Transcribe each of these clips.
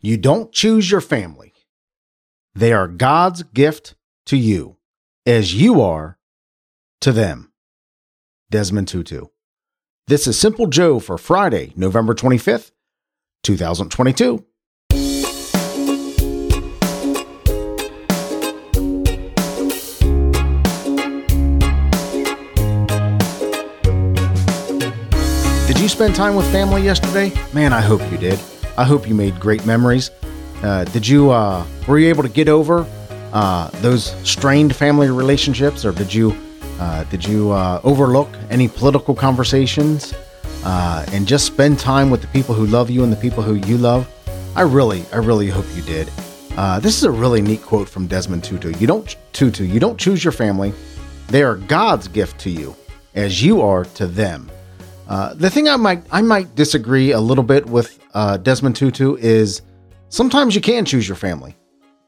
You don't choose your family. They are God's gift to you, as you are to them. Desmond Tutu. This is Simple Joe for Friday, November 25th, 2022. Did you spend time with family yesterday? Man, I hope you did. I hope you made great memories. Uh, did you uh, were you able to get over uh, those strained family relationships, or did you uh, did you uh, overlook any political conversations uh, and just spend time with the people who love you and the people who you love? I really, I really hope you did. this is a really neat quote from Desmond Tutu. You don't Tutu. You don't choose your family; they are God's gift to you, as you are to them. Uh, the thing I might I might disagree a little bit with uh, Desmond Tutu is sometimes you can choose your family.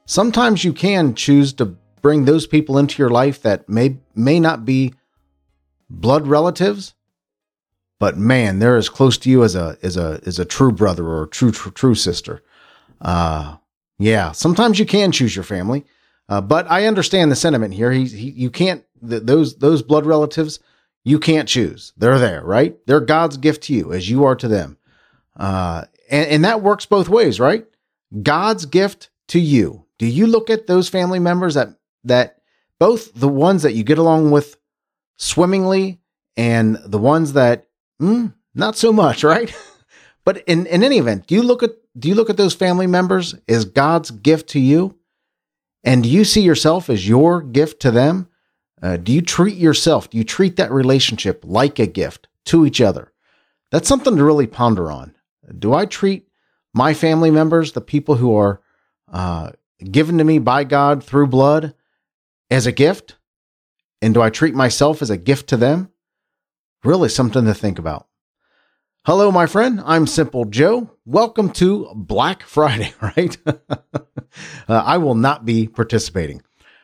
Sometimes you can choose to bring those people into your life that may may not be blood relatives, but man, they're as close to you as a as a as a true brother or true true, true sister. Uh, yeah, sometimes you can choose your family, uh, but I understand the sentiment here. He, he you can't th- those those blood relatives you can't choose. They're there, right? They're God's gift to you as you are to them. Uh, and, and that works both ways, right? God's gift to you. Do you look at those family members that, that both the ones that you get along with swimmingly and the ones that, mm, not so much, right? but in, in any event, do you look at, do you look at those family members as God's gift to you? And do you see yourself as your gift to them? Uh, do you treat yourself, do you treat that relationship like a gift to each other? That's something to really ponder on. Do I treat my family members, the people who are uh, given to me by God through blood, as a gift? And do I treat myself as a gift to them? Really something to think about. Hello, my friend. I'm Simple Joe. Welcome to Black Friday, right? uh, I will not be participating.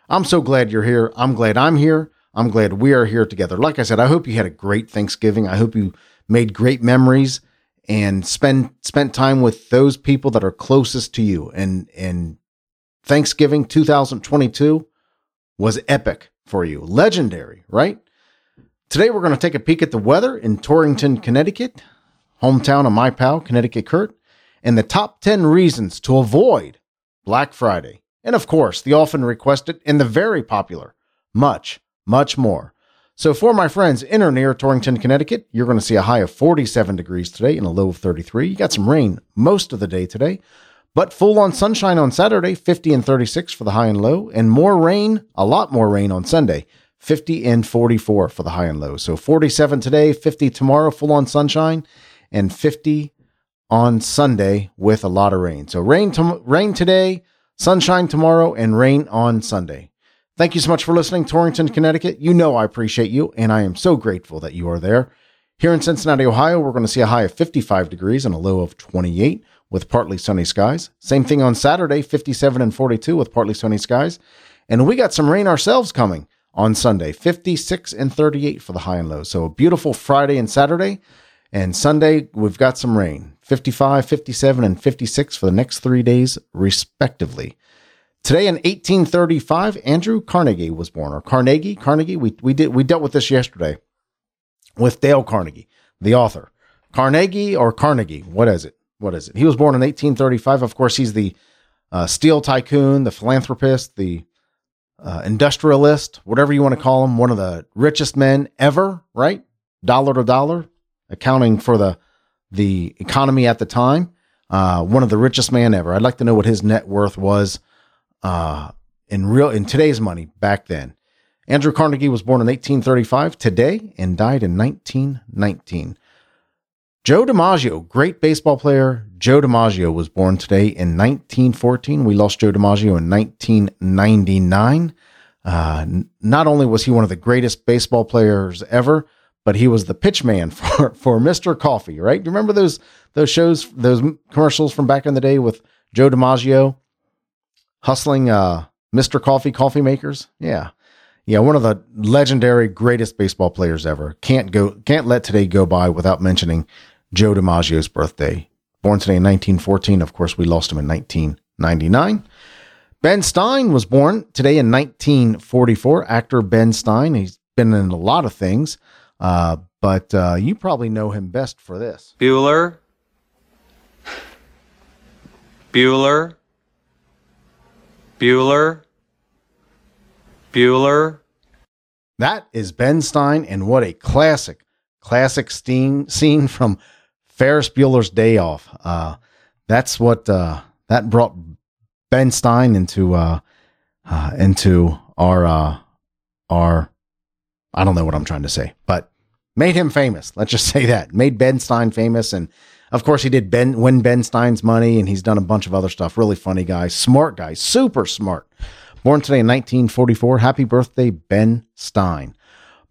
I'm so glad you're here. I'm glad I'm here. I'm glad we are here together. Like I said, I hope you had a great Thanksgiving. I hope you made great memories and spend spent time with those people that are closest to you. And and Thanksgiving 2022 was epic for you. Legendary, right? Today we're going to take a peek at the weather in Torrington, Connecticut, hometown of my pal, Connecticut Kurt, and the top 10 reasons to avoid Black Friday. And of course, the often requested and the very popular, much, much more. So for my friends in or near Torrington, Connecticut, you're going to see a high of 47 degrees today and a low of 33. You got some rain most of the day today, but full on sunshine on Saturday, 50 and 36 for the high and low, and more rain, a lot more rain on Sunday, 50 and 44 for the high and low. So 47 today, 50 tomorrow, full on sunshine, and 50 on Sunday with a lot of rain. So rain, to- rain today, sunshine tomorrow, and rain on Sunday. Thank you so much for listening, Torrington, Connecticut. You know I appreciate you, and I am so grateful that you are there. Here in Cincinnati, Ohio, we're going to see a high of 55 degrees and a low of 28 with partly sunny skies. Same thing on Saturday, 57 and 42 with partly sunny skies. And we got some rain ourselves coming on Sunday, 56 and 38 for the high and low. So a beautiful Friday and Saturday. And Sunday, we've got some rain 55, 57, and 56 for the next three days, respectively. Today in 1835, Andrew Carnegie was born, or Carnegie. Carnegie, we, we, did, we dealt with this yesterday with Dale Carnegie, the author. Carnegie or Carnegie, what is it? What is it? He was born in 1835. Of course, he's the uh, steel tycoon, the philanthropist, the uh, industrialist, whatever you want to call him, one of the richest men ever, right? Dollar to dollar, accounting for the the economy at the time. Uh, one of the richest man ever. I'd like to know what his net worth was uh, in real in today's money back then. Andrew Carnegie was born in 1835 today and died in 1919. Joe DiMaggio, great baseball player. Joe DiMaggio was born today in 1914. We lost Joe DiMaggio in 1999. Uh, not only was he one of the greatest baseball players ever, but he was the pitch man for, for Mr. Coffee, right? Do You remember those those shows, those commercials from back in the day with Joe DiMaggio hustling uh, Mr. Coffee coffee makers? Yeah. Yeah, one of the legendary greatest baseball players ever. Can't go can't let today go by without mentioning Joe DiMaggio's birthday. born today in 1914. Of course, we lost him in 1999. Ben Stein was born today in 1944. Actor Ben Stein. He's been in a lot of things, uh, but uh, you probably know him best for this. Bueller. Bueller. Bueller. Bueller. That is Ben Stein, and what a classic, classic scene, scene from Ferris Bueller's Day Off. Uh, that's what uh, that brought Ben Stein into uh, uh, into our uh, our I don't know what I'm trying to say, but made him famous. Let's just say that made Ben Stein famous, and of course he did Ben win Ben Stein's money, and he's done a bunch of other stuff. Really funny guy, smart guy, super smart. Born today in 1944. Happy birthday, Ben Stein.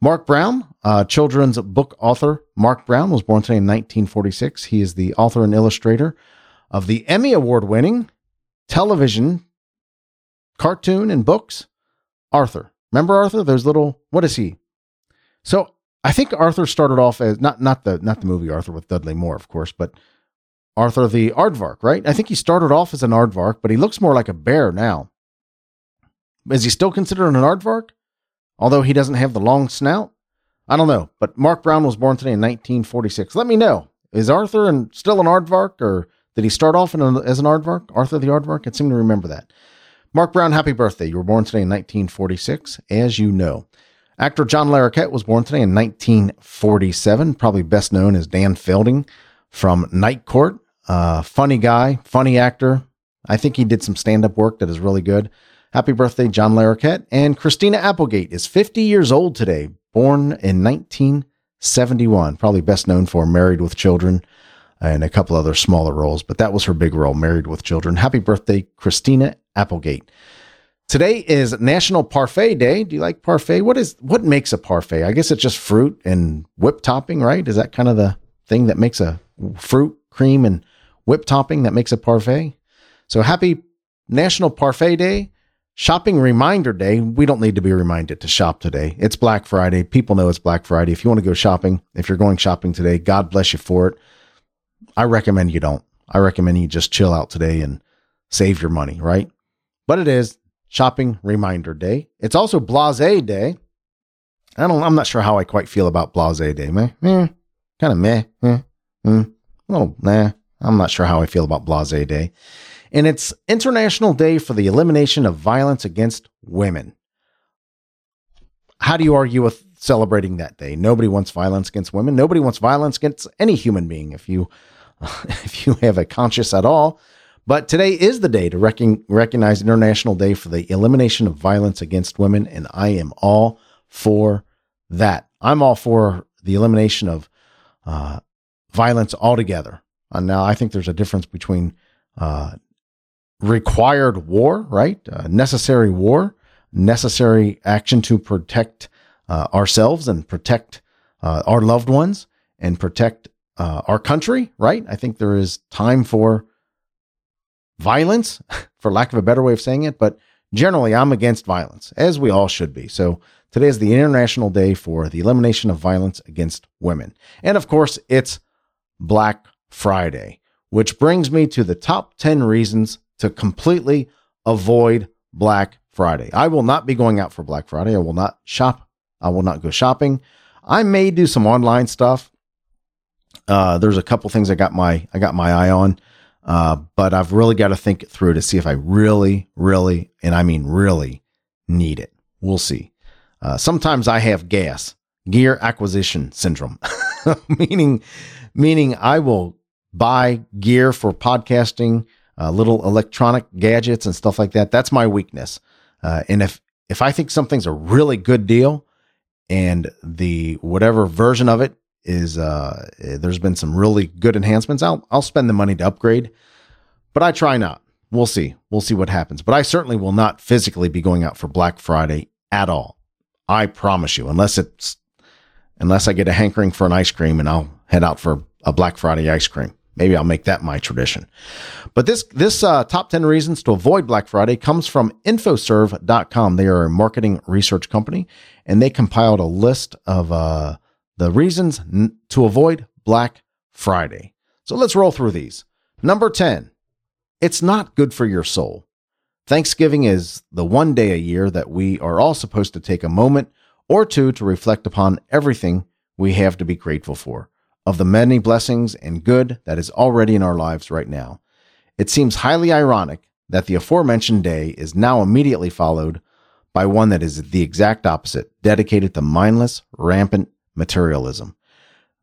Marc Brown, uh, children's book author. Marc Brown was born today in 1946. He is the author and illustrator of the Emmy Award winning television, cartoon, and books. Arthur. Remember Arthur? Those little, what is he? So I think Arthur started off as not not the not the movie Arthur with Dudley Moore, of course, but Arthur the Aardvark, right? I think he started off as an aardvark, but he looks more like a bear now. Is he still considered an aardvark? Although he doesn't have the long snout? I don't know. But Marc Brown was born today in 1946. Let me know. Is Arthur and still an aardvark, or did he start off a, as an aardvark? Arthur the aardvark? I seem to remember that. Marc Brown, happy birthday. You were born today in 1946, as you know. Actor John Larroquette was born today in 1947, probably best known as Dan Fielding from Night Court. Uh, funny guy, funny actor. I think he did some stand up work that is really good. Happy birthday, John Larroquette. And Christina Applegate is 50 years old today, born in 1971. Probably best known for Married with Children and a couple other smaller roles, but that was her big role, Married with Children. Happy birthday, Christina Applegate. Today is National Parfait Day. Do you like parfait? What is what makes a parfait? I guess it's just fruit and whip topping, right? Is that kind of the thing that makes a fruit, cream, and whip topping that makes a parfait? So happy National Parfait Day. Shopping reminder day. We don't need to be reminded to shop today. It's Black Friday. People know it's Black Friday. If you want to go shopping, if you're going shopping today, God bless you for it. I recommend you don't. I recommend you just chill out today and save your money, right? But it is shopping reminder day. It's also blase day. I don't, I'm not sure how I quite feel about blase day. Meh, eh, kind of meh, eh, mm, little nah. I'm not sure how I feel about blase day and it's International Day for the Elimination of Violence Against Women. How do you argue with celebrating that day? Nobody wants violence against women. Nobody wants violence against any human being if you if you have a conscience at all. But today is the day to rec- recognize International Day for the Elimination of Violence Against Women, and I am all for that. I'm all for the elimination of uh, violence altogether. And now I think there's a difference between uh, required war, right? Uh, necessary war, necessary action to protect uh, ourselves and protect uh, our loved ones and protect uh, our country, right? I think there is time for violence, for lack of a better way of saying it, but generally I'm against violence, as we all should be. So today is the International Day for the Elimination of Violence Against Women. And of course, it's Black Friday, which brings me to the top 10 reasons to completely avoid Black Friday. I will not be going out for Black Friday. I will not shop. I will not go shopping. I may do some online stuff. Uh, there's a couple things I got my I got my eye on, uh, but I've really got to think it through to see if I really, really, and I mean really, need it. We'll see. Uh, sometimes I have gas gear acquisition syndrome, meaning meaning I will buy gear for podcasting uh, little electronic gadgets and stuff like that. That's my weakness. Uh, and if if I think something's a really good deal, and the whatever version of it is, uh, there's been some really good enhancements. I'll I'll spend the money to upgrade, but I try not. We'll see. We'll see what happens. But I certainly will not physically be going out for Black Friday at all. I promise you, unless it's unless I get a hankering for an ice cream and I'll head out for a Black Friday ice cream. Maybe I'll make that my tradition. But this this uh, top 10 reasons to avoid Black Friday comes from infoserv.com. They are a marketing research company and they compiled a list of uh, the reasons n- to avoid Black Friday. So let's roll through these. Number 10, it's not good for your soul. Thanksgiving is the one day a year that we are all supposed to take a moment or two to reflect upon everything we have to be grateful for, of the many blessings and good that is already in our lives right now. It seems highly ironic that the aforementioned day is now immediately followed by one that is the exact opposite, dedicated to mindless, rampant materialism.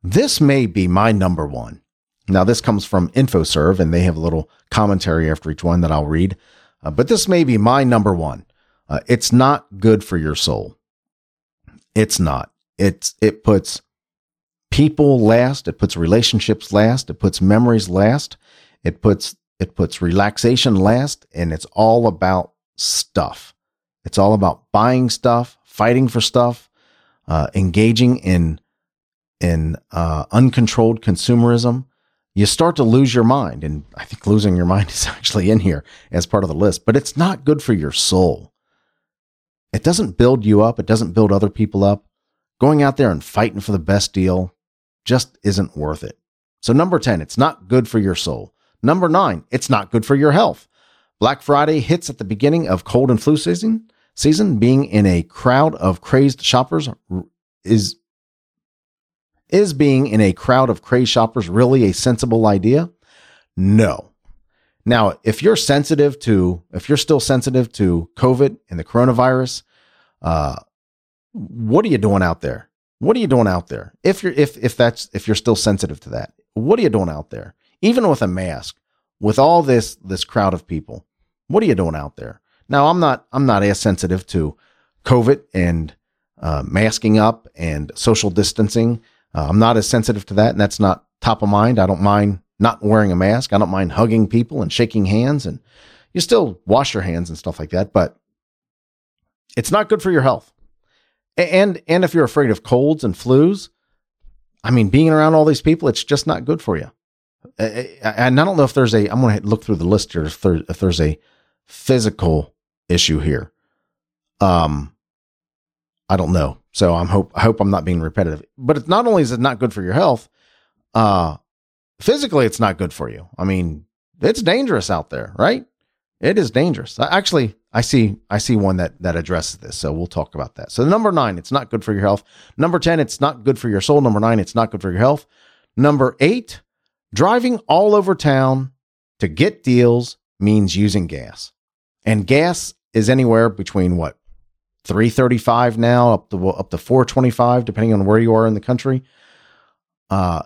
This may be my number one. Now, this comes from InfoServe, and they have a little commentary after each one that I'll read. Uh, but this may be my number one. Uh, it's not good for your soul. It's not. It's it puts people last. It puts relationships last. It puts memories last. It puts it puts relaxation last, and it's all about stuff. It's all about buying stuff, fighting for stuff, uh, engaging in in uh, uncontrolled consumerism. You start to lose your mind, and I think losing your mind is actually in here as part of the list. But it's not good for your soul. It doesn't build you up. It doesn't build other people up. Going out there and fighting for the best deal just isn't worth it. So, number 10, it's not good for your soul. Number nine, it's not good for your health. Black Friday hits at the beginning of cold and flu season. Season being in a crowd of crazed shoppers is is being in a crowd of crazed shoppers really a sensible idea? No. Now, if you're sensitive to, if you're still sensitive to COVID and the coronavirus, uh, what are you doing out there? What are you doing out there? If you're, if, if that's, if you're still sensitive to that, what are you doing out there? Even with a mask, with all this, this crowd of people, what are you doing out there? Now, I'm not, I'm not as sensitive to COVID and, uh, masking up and social distancing. Uh, I'm not as sensitive to that, and that's not top of mind. I don't mind not wearing a mask. I don't mind hugging people and shaking hands and you still wash your hands and stuff like that, but it's not good for your health. And and if you're afraid of colds and flus, I mean, being around all these people, it's just not good for you. And I don't know if there's a. I'm going to look through the list here if, there, if there's a physical issue here. Um, I don't know. So I'm hope I hope I'm not being repetitive. But it's not only is it not good for your health, uh, physically it's not good for you. I mean, it's dangerous out there, right? It is dangerous. Actually, I see I see one that that addresses this. So we'll talk about that. So number 9, it's not good for your health. Number 10, it's not good for your soul. Number 9, it's not good for your health. Number 8, driving all over town to get deals means using gas. And gas is anywhere between what 335 now up to up to 425 depending on where you are in the country. Uh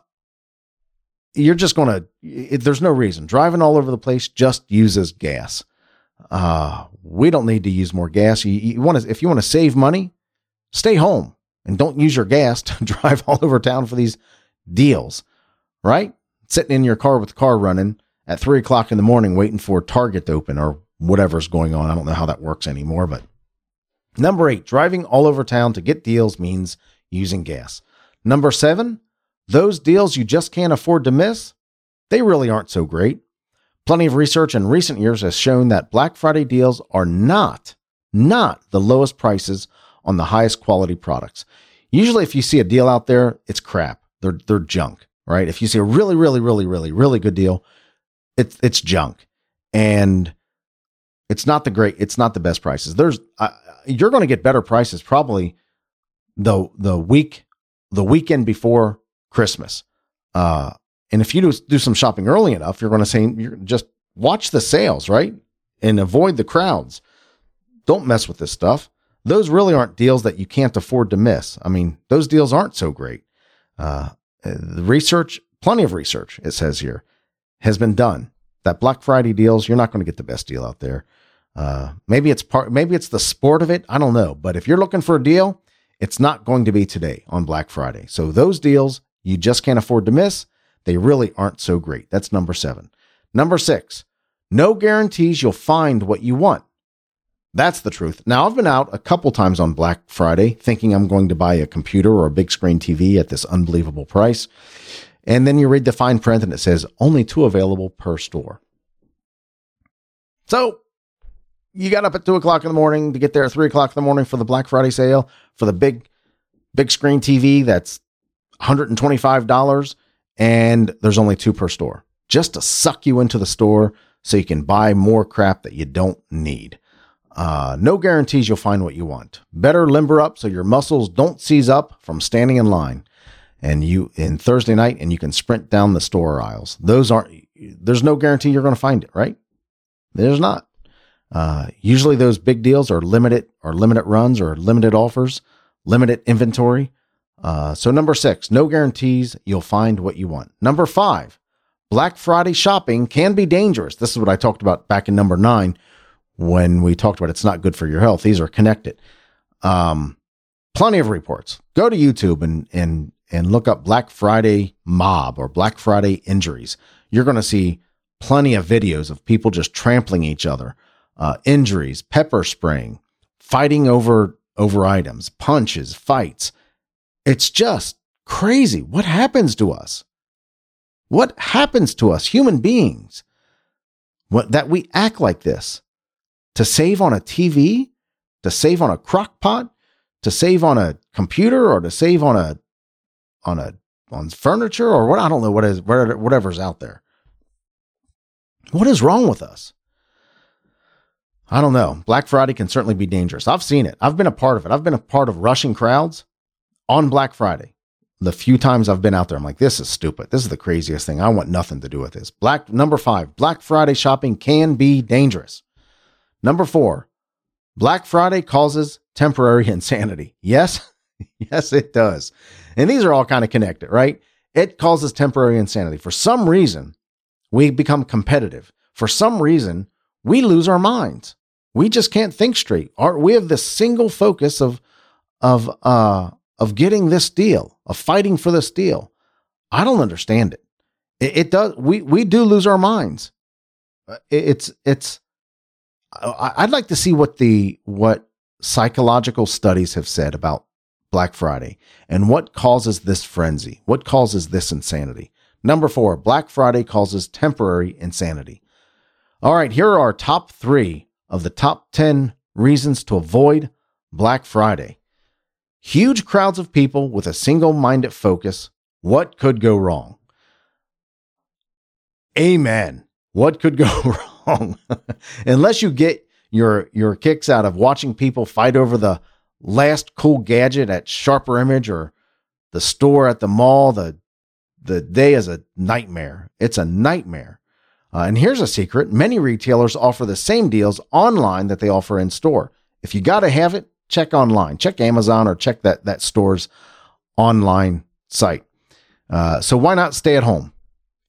you're just going to, there's no reason. Driving all over the place just uses gas. Uh, we don't need to use more gas. You, you want to, if you want to save money, stay home and don't use your gas to drive all over town for these deals, right? Sitting in your car with the car running at three o'clock in the morning, waiting for Target to open or whatever's going on. I don't know how that works anymore, but number eight, driving all over town to get deals means using gas. Number seven, those deals you just can't afford to miss, they really aren't so great. Plenty of research in recent years has shown that Black Friday deals are not, not the lowest prices on the highest quality products. Usually, if you see a deal out there, it's crap. They're, they're junk, right? If you see a really, really, really, really, really good deal, it's, it's junk. And it's not the great, it's not the best prices. There's, uh, you're going to get better prices probably the, the week, the weekend before Christmas. Uh, and if you do, do some shopping early enough, you're going to say, you're just watch the sales, right? And avoid the crowds. Don't mess with this stuff. Those really aren't deals that you can't afford to miss. I mean, those deals aren't so great. Uh, the research, plenty of research, it says here, has been done that Black Friday deals, you're not going to get the best deal out there. Uh, maybe it's part, maybe it's the sport of it. I don't know. But if you're looking for a deal, it's not going to be today on Black Friday. So those deals you just can't afford to miss. They really aren't so great. That's number seven. Number six, no guarantees you'll find what you want. That's the truth. Now, I've been out a couple times on Black Friday thinking I'm going to buy a computer or a big screen TV at this unbelievable price. And then you read the fine print and it says only two available per store. So you got up at two o'clock in the morning to get there at three o'clock in the morning for the Black Friday sale for the big, big screen TV that's $125 and there's only two per store. just to suck you into the store so you can buy more crap that you don't need. Uh, no guarantees you'll find what you want. Better limber up so your muscles don't seize up from standing in line. And you in Thursday night, and you can sprint down the store aisles. Those aren't. There's no guarantee you're going to find it, right? There's not. Uh, usually those big deals are limited or limited runs or limited offers, limited inventory. Uh, so number six, no guarantees you'll find what you want. Number five, Black Friday shopping can be dangerous. This is what I talked about back in number nine when we talked about it's not good for your health. These are connected. Um, plenty of reports. Go to YouTube and and and look up Black Friday mob or Black Friday injuries. You're going to see plenty of videos of people just trampling each other, uh, injuries, pepper spraying, fighting over over items, punches, fights. It's just crazy. What happens to us? What happens to us, human beings? What that we act like this to save on a TV, to save on a crock pot, to save on a computer, or to save on a on a on furniture or what I don't know what is whatever's out there. What is wrong with us? I don't know. Black Friday can certainly be dangerous. I've seen it. I've been a part of it. I've been a part of rushing crowds on Black Friday. The few times I've been out there, I'm like, this is stupid. This is the craziest thing. I want nothing to do with this. Black number five, Black Friday shopping can be dangerous. Number four, Black Friday causes temporary insanity. Yes, yes, it does. And these are all kind of connected, right? It causes temporary insanity. For some reason, we become competitive. For some reason, we lose our minds. We just can't think straight. Our, we have this single focus of of uh of getting this deal, of fighting for this deal. I don't understand it. It, it does. We we do lose our minds. Uh, it, it's it's. I'd like to see what the what psychological studies have said about Black Friday and what causes this frenzy. What causes this insanity? Number four, Black Friday causes temporary insanity. All right, here are our top three of the top 10 reasons to avoid Black Friday. Huge crowds of people with a single minded focus. What could go wrong? Amen. What could go wrong? Unless you get your your kicks out of watching people fight over the last cool gadget at Sharper Image or the store at the mall, the the day is a nightmare. It's a nightmare. Uh, and here's a secret many retailers offer the same deals online that they offer in store. If you got to have it, check online, check Amazon or check that, that store's online site. Uh, so why not stay at home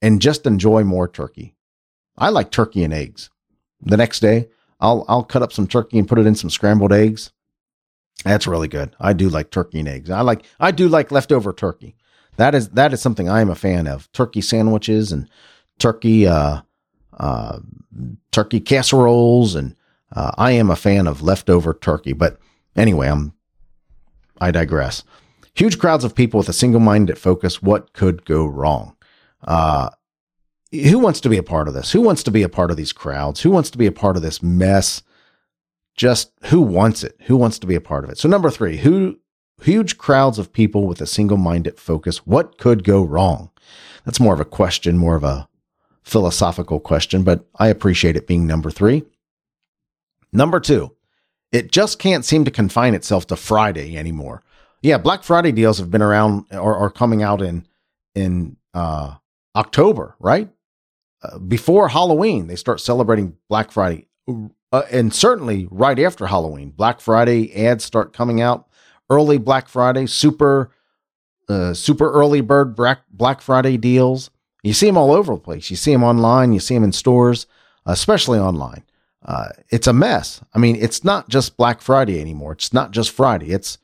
and just enjoy more turkey? I like turkey and eggs. The next day, I'll I'll cut up some turkey and put it in some scrambled eggs. That's really good. I do like turkey and eggs. I like I do like leftover turkey. That is that is something I am a fan of. Turkey sandwiches and turkey uh, uh, turkey casseroles, and uh, I am a fan of leftover turkey. But Anyway, I'm I digress. Huge crowds of people with a single-minded focus. What could go wrong? Uh, who wants to be a part of this? Who wants to be a part of these crowds? Who wants to be a part of this mess? Just who wants it? Who wants to be a part of it? So number three, who huge crowds of people with a single-minded focus. What could go wrong? That's more of a question, more of a philosophical question, but I appreciate it being number three. Number two, it just can't seem to confine itself to Friday anymore. Yeah, Black Friday deals have been around or are coming out in in uh, October, right? Uh, before Halloween, they start celebrating Black Friday, uh, and certainly right after Halloween, Black Friday ads start coming out. Early Black Friday, super uh, super early bird Black Friday deals. You see them all over the place. You see them online. You see them in stores, especially online uh, it's a mess. I mean, it's not just Black Friday anymore. It's not just Friday. It's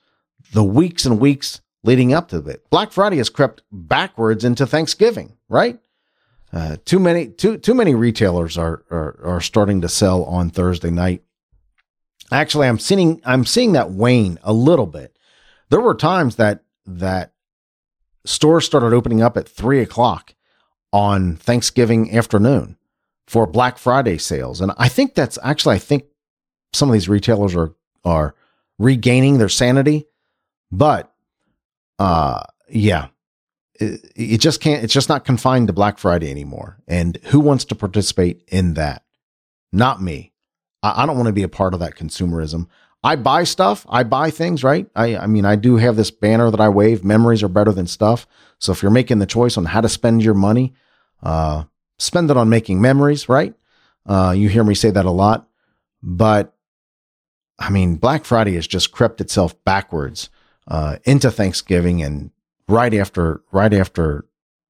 the weeks and weeks leading up to it. Black Friday has crept backwards into Thanksgiving, right? Uh, too many too too many retailers are, are are starting to sell on Thursday night. Actually, I'm seeing I'm seeing that wane a little bit. There were times that that stores started opening up at three o'clock on Thanksgiving afternoon for Black Friday sales. And I think that's actually, I think some of these retailers are, are regaining their sanity. But, uh, yeah, it, it just can't, it's just not confined to Black Friday anymore. And who wants to participate in that? Not me. I, I don't want to be a part of that consumerism. I buy stuff. I buy things, right? I, I mean, I do have this banner that I wave. Memories are better than stuff. So if you're making the choice on how to spend your money, uh, spend it on making memories, right? Uh, you hear me say that a lot, but I mean, Black Friday has just crept itself backwards uh, into Thanksgiving and right after right after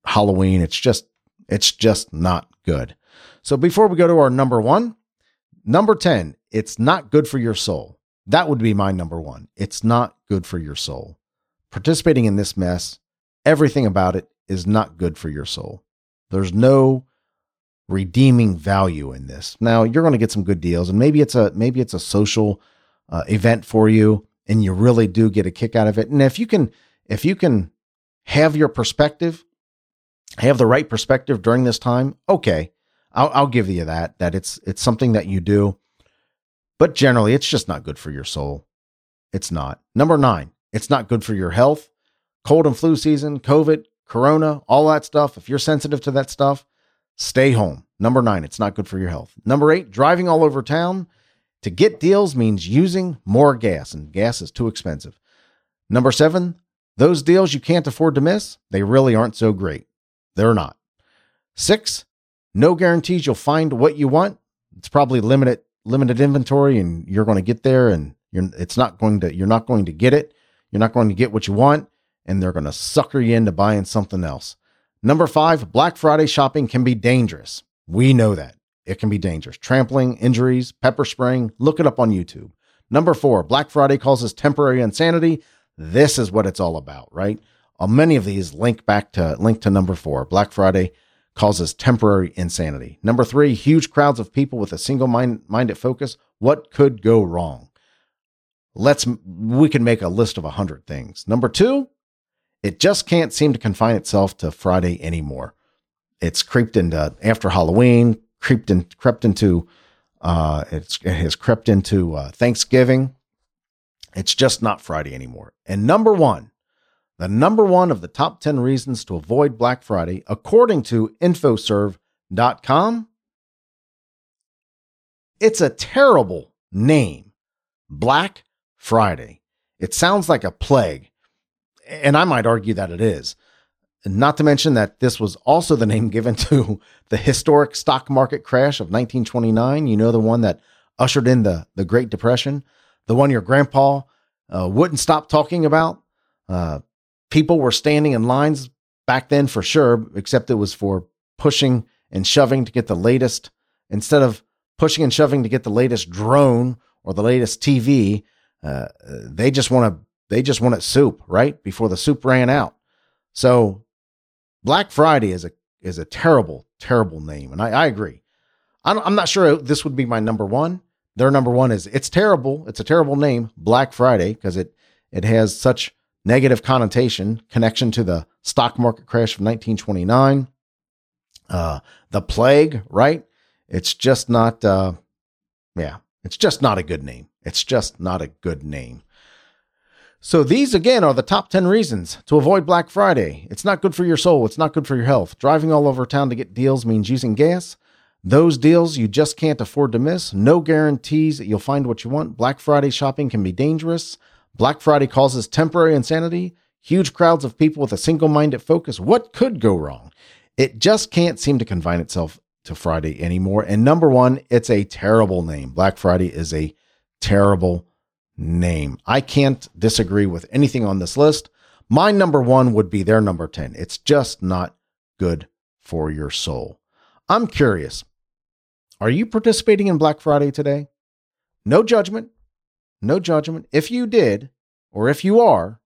Halloween. It's just it's just not good. So before we go to our number one, number ten, it's not good for your soul. That would be my number one. It's not good for your soul. Participating in this mess, everything about it is not good for your soul. There's no redeeming value in this. Now you're going to get some good deals, and maybe it's a maybe it's a social uh, event for you, and you really do get a kick out of it. And if you can if you can have your perspective, have the right perspective during this time, okay, I'll, I'll give you that. That it's it's something that you do, but generally, it's just not good for your soul. It's not. Number nine, it's not good for your health. Cold and flu season, COVID, Corona, all that stuff. If you're sensitive to that stuff, Stay home. Number nine, it's not good for your health. Number eight, driving all over town to get deals means using more gas, and gas is too expensive. Number seven, those deals you can't afford to miss, they really aren't so great. They're not. Six, no guarantees you'll find what you want. It's probably limited limited inventory and you're going to get there and you're it's not going to you're not going to get it. You're not going to get what you want and they're going to sucker you into buying something else. Number five, Black Friday shopping can be dangerous. We know that. It can be dangerous. Trampling, injuries, pepper spraying. Look it up on YouTube. Number four, Black Friday causes temporary insanity. This is what it's all about, right? Uh, many of these link back to link to number four. Black Friday causes temporary insanity. Number three, huge crowds of people with a single mind, minded focus. What could go wrong? Let's we can make a list of a hundred things. Number two, it just can't seem to confine itself to Friday anymore. It's creeped into after Halloween, creeped in, crept into, uh, it has crept into uh, Thanksgiving. It's just not Friday anymore. And number one, the number one of the top 10 reasons to avoid Black Friday, according to Infoserv.com, it's a terrible name Black Friday. It sounds like a plague and I might argue that it is. Not to mention that this was also the name given to the historic stock market crash of 1929. You know, the one that ushered in the, the Great Depression, the one your grandpa uh, wouldn't stop talking about. Uh, people were standing in lines back then for sure, except it was for pushing and shoving to get the latest, instead of pushing and shoving to get the latest drone or the latest TV. Uh, they just want to they just wanted soup, right? Before the soup ran out. So Black Friday is a is a terrible, terrible name. And I, I agree. I'm, I'm not sure this would be my number one. Their number one is it's terrible. It's a terrible name, Black Friday, because it it has such negative connotation, connection to the stock market crash of 1929, uh, the plague, right? It's just not, uh, yeah, it's just not a good name. It's just not a good name. So these again are the top 10 reasons to avoid Black Friday. It's not good for your soul, it's not good for your health. Driving all over town to get deals means using gas. Those deals you just can't afford to miss. No guarantees that you'll find what you want. Black Friday shopping can be dangerous. Black Friday causes temporary insanity. Huge crowds of people with a single minded focus. What could go wrong? It just can't seem to confine itself to Friday anymore. And number one, it's a terrible name. Black Friday is a terrible name. I can't disagree with anything on this list. My number one would be their number 10. It's just not good for your soul. I'm curious. Are you participating in Black Friday today? No judgment. No judgment. If you did, or if you are,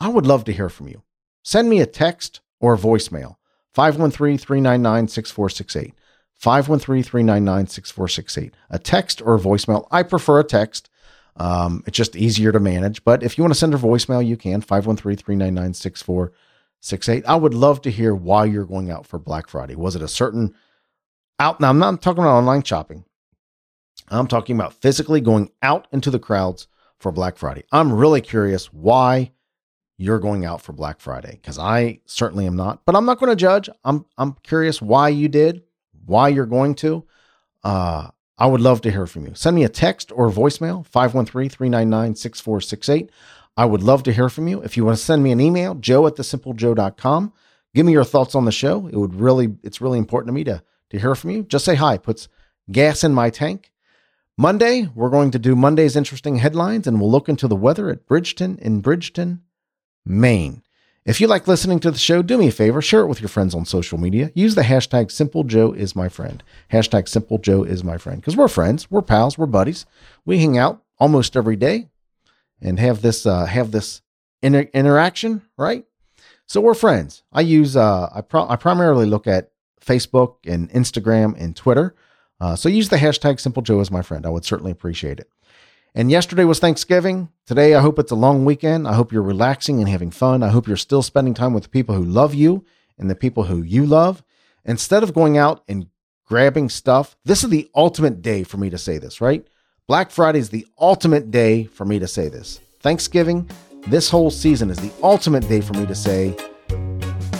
I would love to hear from you. Send me a text or a voicemail 513 399 6468. 513 399 6468. A text or a voicemail. I prefer a text um, it's just easier to manage. But if you want to send a voicemail, you can 513 399 6468. I would love to hear why you're going out for Black Friday. Was it a certain out? Now, I'm not talking about online shopping. I'm talking about physically going out into the crowds for Black Friday. I'm really curious why you're going out for Black Friday because I certainly am not. But I'm not going to judge. I'm I'm curious why you did, why you're going to. Uh, I would love to hear from you. Send me a text or voicemail 513-399-6468. I would love to hear from you. If you want to send me an email, joe at thesimplejoe.com. Give me your thoughts on the show. It would really it's really important to me to to hear from you. Just say hi. Puts gas in my tank. Monday, we're going to do Monday's interesting headlines and we'll look into the weather at Bridgton in Bridgton, Maine. If you like listening to the show, do me a favor, share it with your friends on social media. Use the hashtag SimpleJoeIsMyFriend. Joe is my friend. Hashtag Simple Joe is my friend. Because we're friends, we're pals, we're buddies. We hang out almost every day and have this uh, have this inter- interaction, right? So we're friends. I use uh, I, pro- I primarily look at Facebook and Instagram and Twitter. Uh, so use the hashtag Simple Joe as my friend. I would certainly appreciate it. And yesterday was Thanksgiving. Today, I hope it's a long weekend. I hope you're relaxing and having fun. I hope you're still spending time with the people who love you and the people who you love. Instead of going out and grabbing stuff, this is the ultimate day for me to say this, right? Black Friday is the ultimate day for me to say this. Thanksgiving, this whole season is the ultimate day for me to say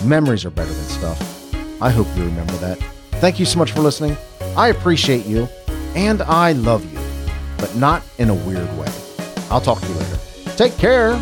memories are better than stuff. I hope you remember that. Thank you so much for listening. I appreciate you and I love you, but not in a weird way. I'll talk to you later. Take care.